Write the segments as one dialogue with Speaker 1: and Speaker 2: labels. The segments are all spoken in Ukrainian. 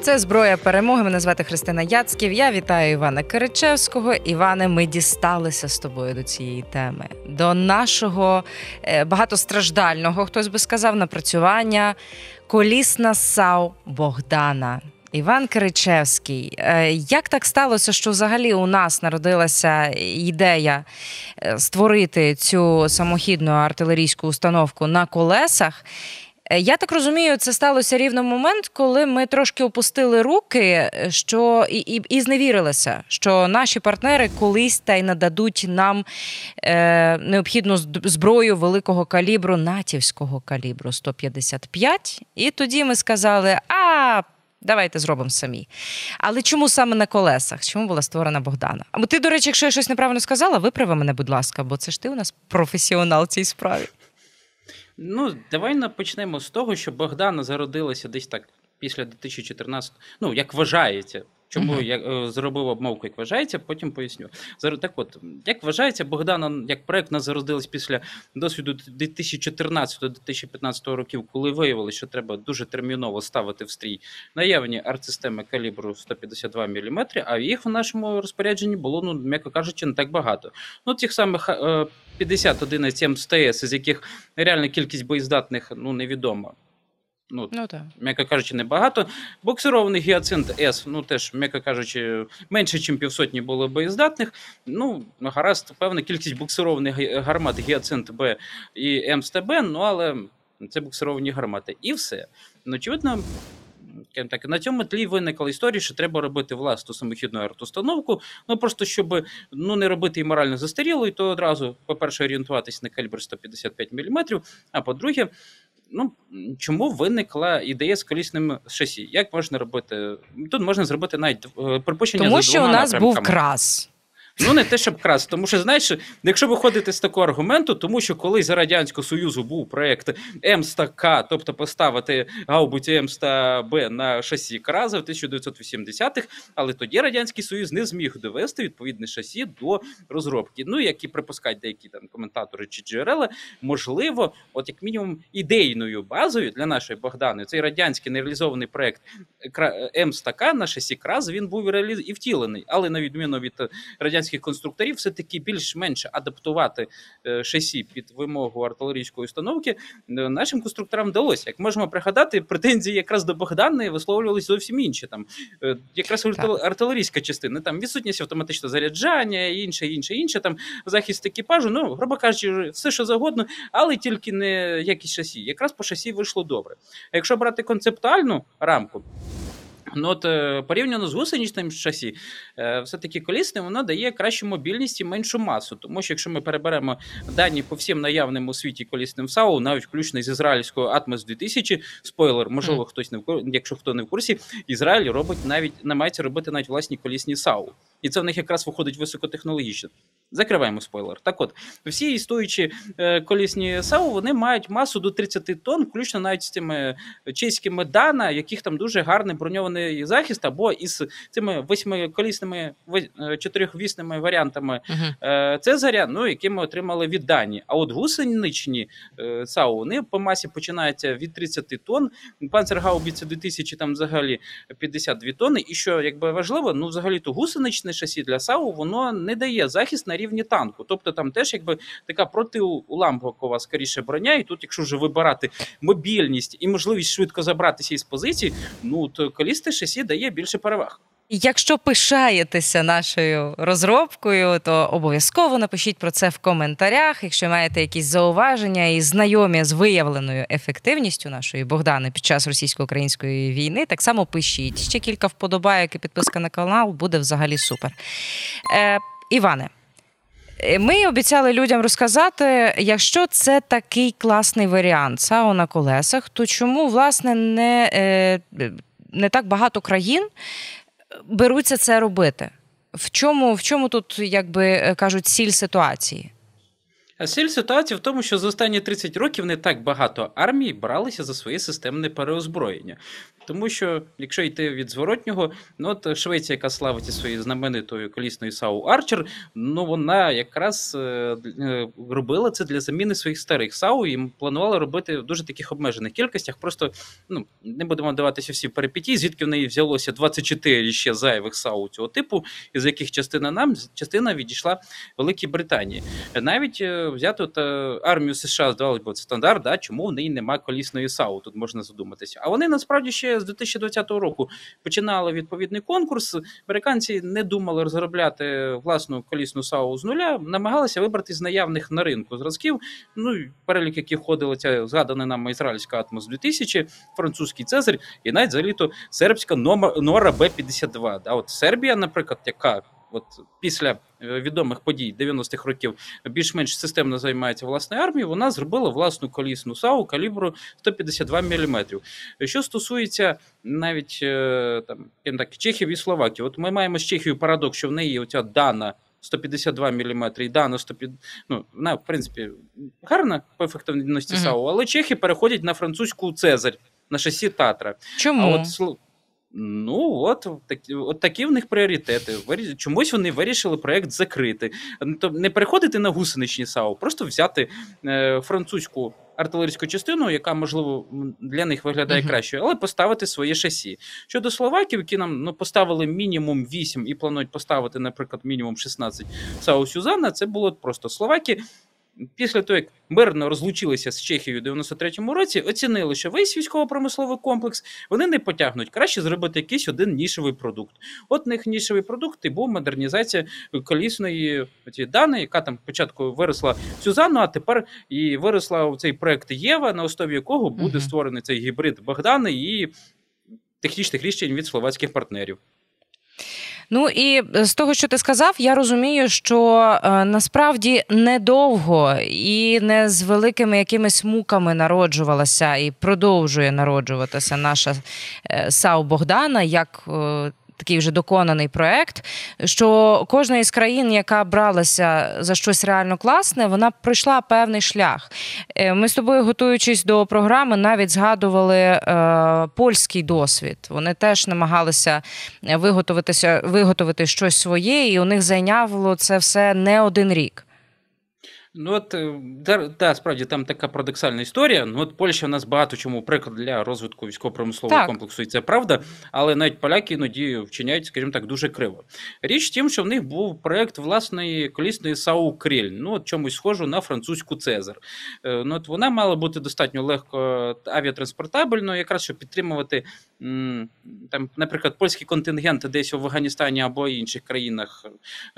Speaker 1: Це зброя перемоги. Мене звати Христина Яцьків. Я вітаю Івана Киричевського. Іване, ми дісталися з тобою до цієї теми, до нашого е, багатостраждального, хтось би сказав, напрацювання колісна САУ Богдана. Іван Киричевський, е, як так сталося, що взагалі у нас народилася ідея е, створити цю самохідну артилерійську установку на колесах? Е, Я так розумію, це сталося рівно в момент, коли ми трошки опустили руки, е, що і, і, і зневірилися, що наші партнери колись та й нададуть нам е, необхідну зброю великого калібру, натівського калібру 155. І тоді ми сказали: а. Давайте зробимо самі. Але чому саме на колесах? Чому була створена Богдана? А ти, до речі, якщо я щось неправильно сказала, виправи мене, будь ласка, бо це ж ти у нас професіонал цій справі.
Speaker 2: Ну, давай почнемо з того, що Богдана зародилася десь так після 2014, ну, як вважається. Чому я е, зробив обмовку, як вважається, потім поясню. Так от, як вважається, Богдана як проект нас зародилась після досвіду 2014-2015 років, коли виявилося, що треба дуже терміново ставити в стрій наявні артсистеми калібру 152 мм, а їх в нашому розпорядженні було, ну, м'яко кажучи, не так багато. Ну, тих самих е, 51 МСТС, з яких реальна кількість боєздатних ну, невідома. Ну,
Speaker 1: Ну так.
Speaker 2: м'яко кажучи, небагато. Боксирований гіацинт С, ну теж, м'яко кажучи, менше, ніж півсотні було боєздатних. Ну, гаразд, певна кількість буксированих гармат гіацинт Б і МСТБ, ну але це буксировані гармати. І все. Ну, очевидно. Так, на цьому тлі виникла історія, що треба робити власну самохідну артустановку. Ну просто щоб ну не робити її морально застарілою, то одразу, по-перше, орієнтуватись на калібр 155 мм, а по-друге, ну чому виникла ідея з колісним шасі? Як можна робити? Тут можна зробити навіть е, припущення
Speaker 1: Тому
Speaker 2: за
Speaker 1: що у
Speaker 2: нас
Speaker 1: нас був крас.
Speaker 2: Ну, не те, щоб крас, тому що знаєш, якщо виходити з такого аргументу, тому що колись за Радянського Союзу був проєкт М100К, тобто поставити гаубиці М100Б на шасі Краза в 1980-х, але тоді Радянський Союз не зміг довести відповідне шасі до розробки. Ну, як і припускають деякі там коментатори чи джерела, можливо, от як мінімум ідейною базою для нашої Богдани, цей радянський нереалізований проєкт Кра- М100К на шасі Краз, він був і втілений, але на відміну від е, радянських конструкторів, все-таки більш-менш адаптувати е, шасі під вимогу артилерійської установки е, нашим конструкторам вдалося. Як можемо пригадати, претензії якраз до Богдани висловлювалися зовсім інші. Там е, якраз артил- артилерійська частина, там відсутність автоматичного заряджання, інше, інше, інше, там захист екіпажу. Ну, грубо кажучи, все що завгодно, але тільки не якість шасі. Якраз по шасі вийшло добре. А якщо брати концептуальну рамку. Ну, от е, порівняно з гусеничним шасі, е, все-таки колісне воно дає кращу мобільність і меншу масу. Тому що якщо ми переберемо дані по всім наявним у світі колісним САУ, навіть включно з ізраїльською Atmos 2000, спойлер, можливо, хтось не в курсі, якщо хто не в курсі, Ізраїль робить навіть намагається робити навіть власні колісні САУ. І це в них якраз виходить високотехнологічно. Закриваємо спойлер. Так от, всі існуючі е, колісні САУ вони мають масу до 30 тонн, включно навіть з цими чеськими Дана, яких там дуже гарний броньований захист, або із цими восьмиколісними е, чотирьохвісними варіантами
Speaker 1: Угу.
Speaker 2: е, Цезаря, ну, які ми отримали від Дані. А от гусеничні е, САУ, вони по масі починаються від 30 тонн, панцергаубіці 2000 там взагалі 52 тонни. І що якби важливо, ну взагалі то гусеничне шасі для САУ воно не дає захист на рівні танку. Тобто там теж якби така протиуламкова скоріше броня. І тут, якщо вже вибирати мобільність і можливість швидко забратися із позицій, ну то колісте шасі дає більше переваг.
Speaker 1: Якщо пишаєтеся нашою розробкою, то обов'язково напишіть про це в коментарях. Якщо маєте якісь зауваження і знайомі з виявленою ефективністю нашої Богдани під час російсько-української війни, так само пишіть. Ще кілька вподобайок і підписка на канал буде взагалі супер. Е, Іване. Е, Ми обіцяли людям розказати, якщо це такий класний варіант САУ на колесах, то чому власне не, е, не так багато країн беруться це робити? В чому, в чому тут, як би е, кажуть, сіль ситуації?
Speaker 2: А сіль ситуація в тому, що за останні 30 років не так багато армій бралися за своє системне переозброєння. Тому що, якщо йти від зворотнього, ну от Швеція, яка славиться своєю знаменитою колісною САУ Арчер, ну вона якраз е, е, робила це для заміни своїх старих САУ і планувала робити в дуже таких обмежених кількостях. Просто ну не будемо даватися всі перипетії, звідки в неї взялося 24 ще зайвих САУ цього типу, із яких частина нам частина відійшла Великій Британії. Навіть е, взяти от, армію США здавалось би, стандарт, да, чому в неї немає колісної САУ, тут можна задуматися. А вони насправді ще з 2020 року починали відповідний конкурс. Американці не думали розробляти власну колісну САУ з нуля, намагалися вибрати з наявних на ринку зразків. Ну перелік, яких входила ця згадана нами ізраїльська Атмос 2000, французький Цезарь і навіть заліто то сербська Нора Б-52. Да, от Сербія, наприклад, яка от після е, відомих подій 90-х років більш-менш системно займається власною армією, вона зробила власну колісну САУ калібру 152 мм. Що стосується навіть е, там так, Чехів і Словакії, от ми маємо з Чехією парадокс, що в неї оця дана. 152 мм і дана 150, ну, вона, в принципі, гарна по ефективності uh-huh. САУ, але чехи переходять на французьку Цезарь на шасі Татра.
Speaker 1: Чому?
Speaker 2: А от Ну, от такі от такі в них пріоритети. Чомусь вони вирішили проєкт закрити. Не переходити на гусеничні САУ, просто взяти е, французьку артилерійську частину, яка, можливо, для них виглядає uh-huh. краще, але поставити своє шасі. Щодо словаків, які нам ну, поставили мінімум 8 і планують поставити, наприклад, мінімум 16 САУ Сюзанна, це було просто словаки після того, як мирно розлучилися з Чехією у 93-му році, оцінили, що весь військово-промисловий комплекс вони не потягнуть. Краще зробити якийсь один нішевий продукт. От них нішевий продукт і був модернізація колісної даної, яка там спочатку виросла Сюзанну, а тепер і виросла в цей проект Єва, на основі якого буде створений цей гібрид Богдани і технічних рішень від словацьких партнерів.
Speaker 1: Ну і з того, що ти сказав, я розумію, що е, насправді недовго і не з великими якимись муками народжувалася і продовжує народжуватися наша е, САУ Богдана як. Е, такий вже доконаний проект, що кожна із країн, яка бралася за щось реально класне, вона пройшла певний шлях. Е, ми з тобою, готуючись до програми, навіть згадували е, польський досвід. Вони теж намагалися виготовитися, виготовити щось своє, і у них зайняло це все не один рік.
Speaker 2: Ну от да, да, справді там така парадоксальна історія. Ну от Польща в нас багато чому приклад для розвитку військово-промислового комплексу, і це правда. Але навіть поляки іноді вчиняють, скажімо так, дуже криво. Річ в тім, що в них був проект власної колісної САУ Кріль. Ну от чомусь схожу на французьку Цезар. Е, ну от вона мала бути достатньо легко авіатранспортабельною, якраз щоб підтримувати там, наприклад, польські контингенти десь в Афганістані або інших країнах.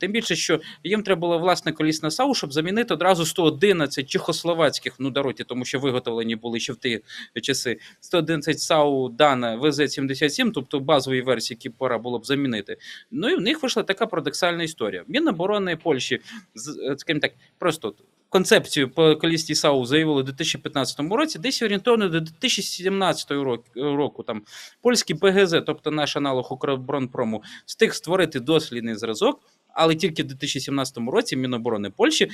Speaker 2: Тим більше, що їм треба була власна колісна САУ, щоб замінити одразу 111 чехословацьких ну даруйте, тому що виготовлені були ще в ті часи. 111 САУ Дана ВЗ-77, тобто базові версії, які пора було б замінити. Ну і в них вийшла така парадоксальна історія. Міноборони Польщі, е, скажімо так, просто концепцію по колісті САУ заявили у 2015 році, десь орієнтовно до 2017 року там польський ПГЗ, тобто наш аналог Укроборонпрому, встиг створити дослідний зразок але тільки в 2017 році Міноборони Польщі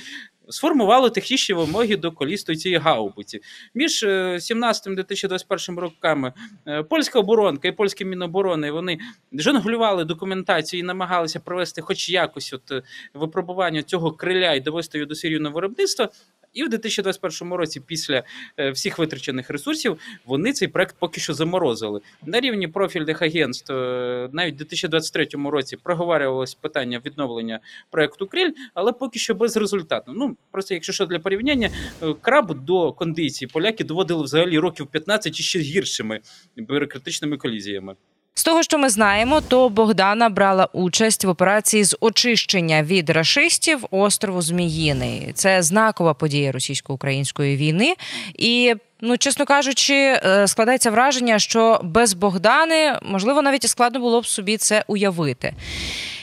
Speaker 2: сформувало технічні вимоги до колістої цієї гаубиці. Між 17 і 2021 роками е, польська оборонка і польські міноборони вони жонглювали документацію і намагалися провести, хоч якось, от е, випробування цього криля і довести його до серійного виробництва. І в 2021 році, після е, всіх витрачених ресурсів, вони цей проект поки що заморозили. На рівні профільних агентств е, навіть в 2023 році проговорювалось питання відновлення проекту Криль, але поки що безрезультатно. Ну просто, якщо що для порівняння, е, краб до кондиції поляки доводили взагалі років 15 і ще гіршими бюрократичними колізіями.
Speaker 1: З того, що ми знаємо, то Богдана брала участь в операції з очищення від рашистів острову Зміїний. Це знакова подія російсько-української війни. І, ну чесно кажучи, е, складається враження, що без Богдани можливо навіть складно було б собі це уявити.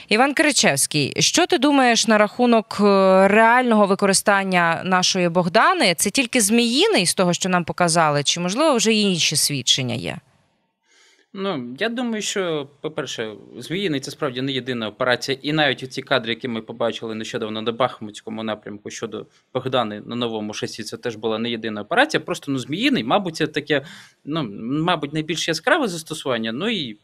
Speaker 1: Іван Киричевський, що ти думаєш на рахунок е, реального використання нашої Богдани? Це тільки Зміїний з того, що нам показали, чи можливо вже інші свідчення є?
Speaker 2: Ну, я думаю, що, по-перше, Зміїний це справді не єдина операція, і навіть ці кадри, які ми побачили нещодавно на Бахмутському напрямку щодо Богдани на новому шасі, це теж була не єдина операція. Просто ну, Зміїний, мабуть, це таке, ну, мабуть, найбільш яскраве застосування, ну і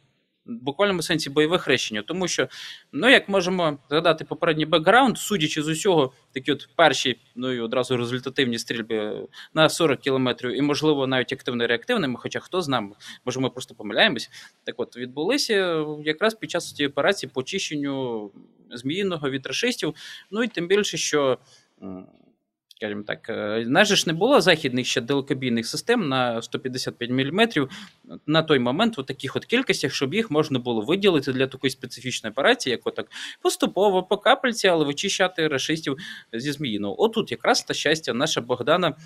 Speaker 2: буквальному сенсі бойове хрещення. Тому що, ну як можемо згадати попередній бекграунд, судячи з усього, такі от перші, ну і одразу результативні стрільби на 40 кілометрів, і, можливо, навіть активно-реактивними, хоча хто знає, може, ми просто помиляємось. Так от відбулися якраз під час цієї операції по очищенню зміїного від рашистів. Ну і тим більше, що скажімо так, е, нас ж не було західних ще далекобійних систем на 155 мм на той момент у таких от кількостях, щоб їх можна було виділити для такої специфічної операції, як отак поступово по капельці, але вичищати рашистів зі зміїного. Отут якраз та щастя, наша Богдана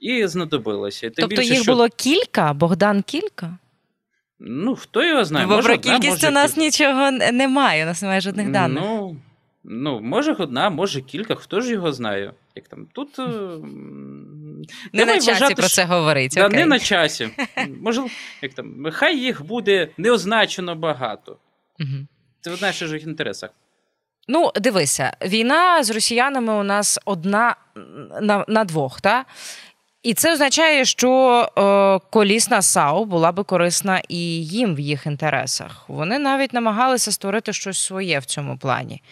Speaker 2: і знадобилася.
Speaker 1: Тим тобто більше, їх що... було кілька, Богдан кілька?
Speaker 2: Ну, хто його знає,
Speaker 1: Бо
Speaker 2: може,
Speaker 1: про кількість
Speaker 2: може...
Speaker 1: у нас нічого немає, у нас немає жодних даних.
Speaker 2: Ну, Ну, може одна, може кілька, хто ж його знає. Там тут е,
Speaker 1: не на часі вважати, про це говорить.
Speaker 2: Да, не на часі. Може, як там, хай їх буде неозначено багато. Угу. Це в наших інтересах.
Speaker 1: Ну, дивися, війна з росіянами у нас одна на на двох, так? І це означає, що е, колісна САУ була би корисна і їм в їх інтересах. Вони навіть намагалися створити щось своє в цьому плані.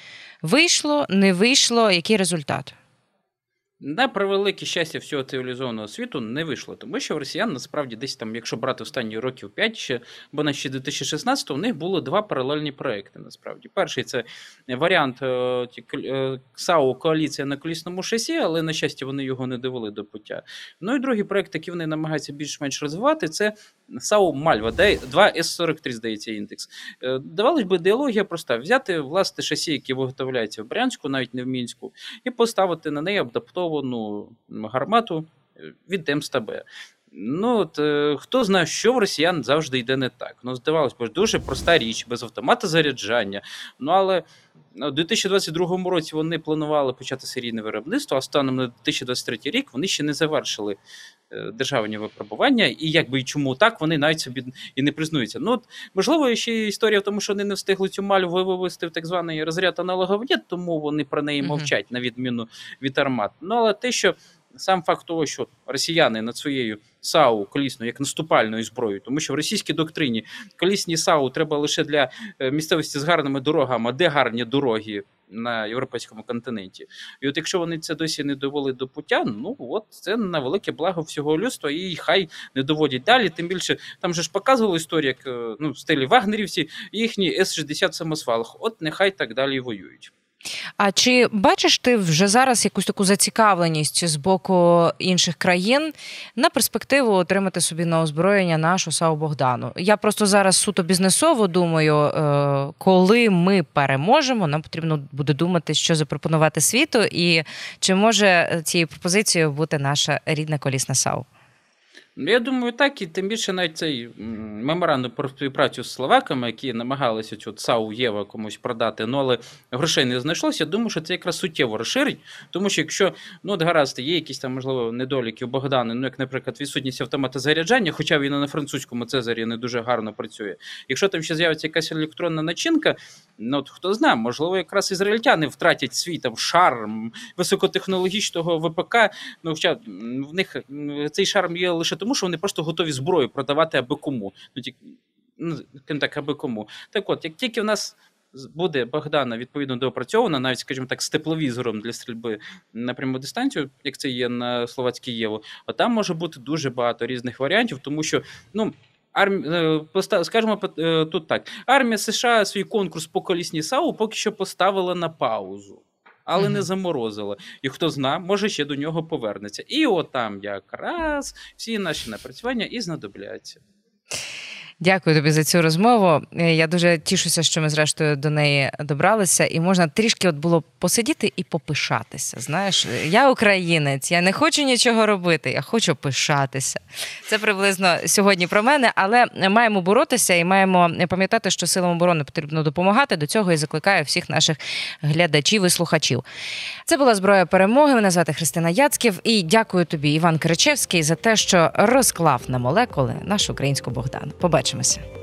Speaker 1: Вийшло, не вийшло, який результат?
Speaker 2: На превелике щастя всього цивілізованого світу не вийшло, тому що в росіян насправді десь там, якщо брати останні років 5 ще, бо на ще 2016 у них було два паралельні проекти. Насправді, перший це варіант е, е, САУ коаліція на колісному шасі, але на щастя вони його не довели до пуття. Ну і другий проект, який вони намагаються більш-менш розвивати, це САУ Мальва, 2 С-43, здається, індекс. Е, давалось би ідеологія проста: взяти власне шасі, які виготовляються в Брянську, навіть не в Мінську, і поставити на неї адаптовану гармату е, від МСТБ. Ну, от, е, Хто знає, що в росіян завжди йде не так. Ну, здавалось, бо дуже проста річ, без автомата заряджання. Ну, але у 2022 році вони планували почати серійне виробництво, а станом на 2023 рік вони ще не завершили Е, державні випробування, і якби і чому так, вони навіть собі і не признаються. Ну, от, можливо, ще історія в тому, що вони не встигли цю малю вивести в так званий розряд аналогов нет, тому вони про неї мовчать, на відміну від армат. Ну, але те, що. Сам факт того, що росіяни над своєю САУ колісною як наступальною зброєю, тому що в російській доктрині колісні САУ треба лише для е, місцевості з гарними дорогами, а де гарні дороги на європейському континенті. І от якщо вони це досі не довели до пуття, ну от це на велике благо всього людства, і хай не доводять далі. Тим більше там же ж показували історію, як е, ну, в стилі вагнерівці, їхні С-60 самосвалах. От нехай так далі воюють.
Speaker 1: А чи бачиш ти вже зараз якусь таку зацікавленість з боку інших країн на перспективу отримати собі на озброєння нашу САУ Богдану? Я просто зараз суто бізнесово думаю, е, коли ми переможемо, нам потрібно буде думати, що запропонувати світу, і чи може цією пропозицією бути наша рідна колісна САУ?
Speaker 2: Ну, я думаю, так, і тим більше навіть цей меморандум про співпрацю з словаками, які намагалися цю ЦАУ Єва комусь продати, ну але грошей не знайшлося. Я думаю, що це якраз суттєво розширить. Тому що якщо ну от гаразд, є якісь там, можливо, недоліки у Богдана, ну як, наприклад, відсутність автомата заряджання, хоча він на французькому Цезарі не дуже гарно працює. Якщо там ще з'явиться якась електронна начинка, ну хто знає, можливо, якраз ізраїльтяни втратять свій там шарм високотехнологічного ВПК. Ну, хоча в них цей шарм є лише тому що вони просто готові зброю продавати аби кому. Ну, ті, ну так, аби кому. Так от, як тільки в нас. Буде Богдана відповідно доопрацьована, навіть, скажімо так, з тепловізором для стрільби на пряму дистанцію, як це є на Словацькій Єву, а там може бути дуже багато різних варіантів, тому що ну. Арм... Е, скажімо е, тут так: армія США свій конкурс по колісній САУ поки що поставила на паузу але mm-hmm. не заморозила. І хто зна, може ще до нього повернеться. І отам якраз всі наші напрацювання і знадобляться.
Speaker 1: Дякую тобі за цю розмову. Е, я дуже тішуся, що ми зрештою до неї добралися, і можна трішки от було посидіти і попишатися. Знаєш, я українець, я не хочу нічого робити, я хочу пишатися. Це приблизно сьогодні про мене, але маємо боротися і маємо пам'ятати, що силам оборони потрібно допомагати. До цього і закликаю всіх наших глядачів і слухачів. Це була зброя перемоги. Мене звати Христина Яцьків. І дякую тобі, Іван Киричевський, за те, що розклав на молекули нашу українську Богдану. Побачимо. pamačiusi.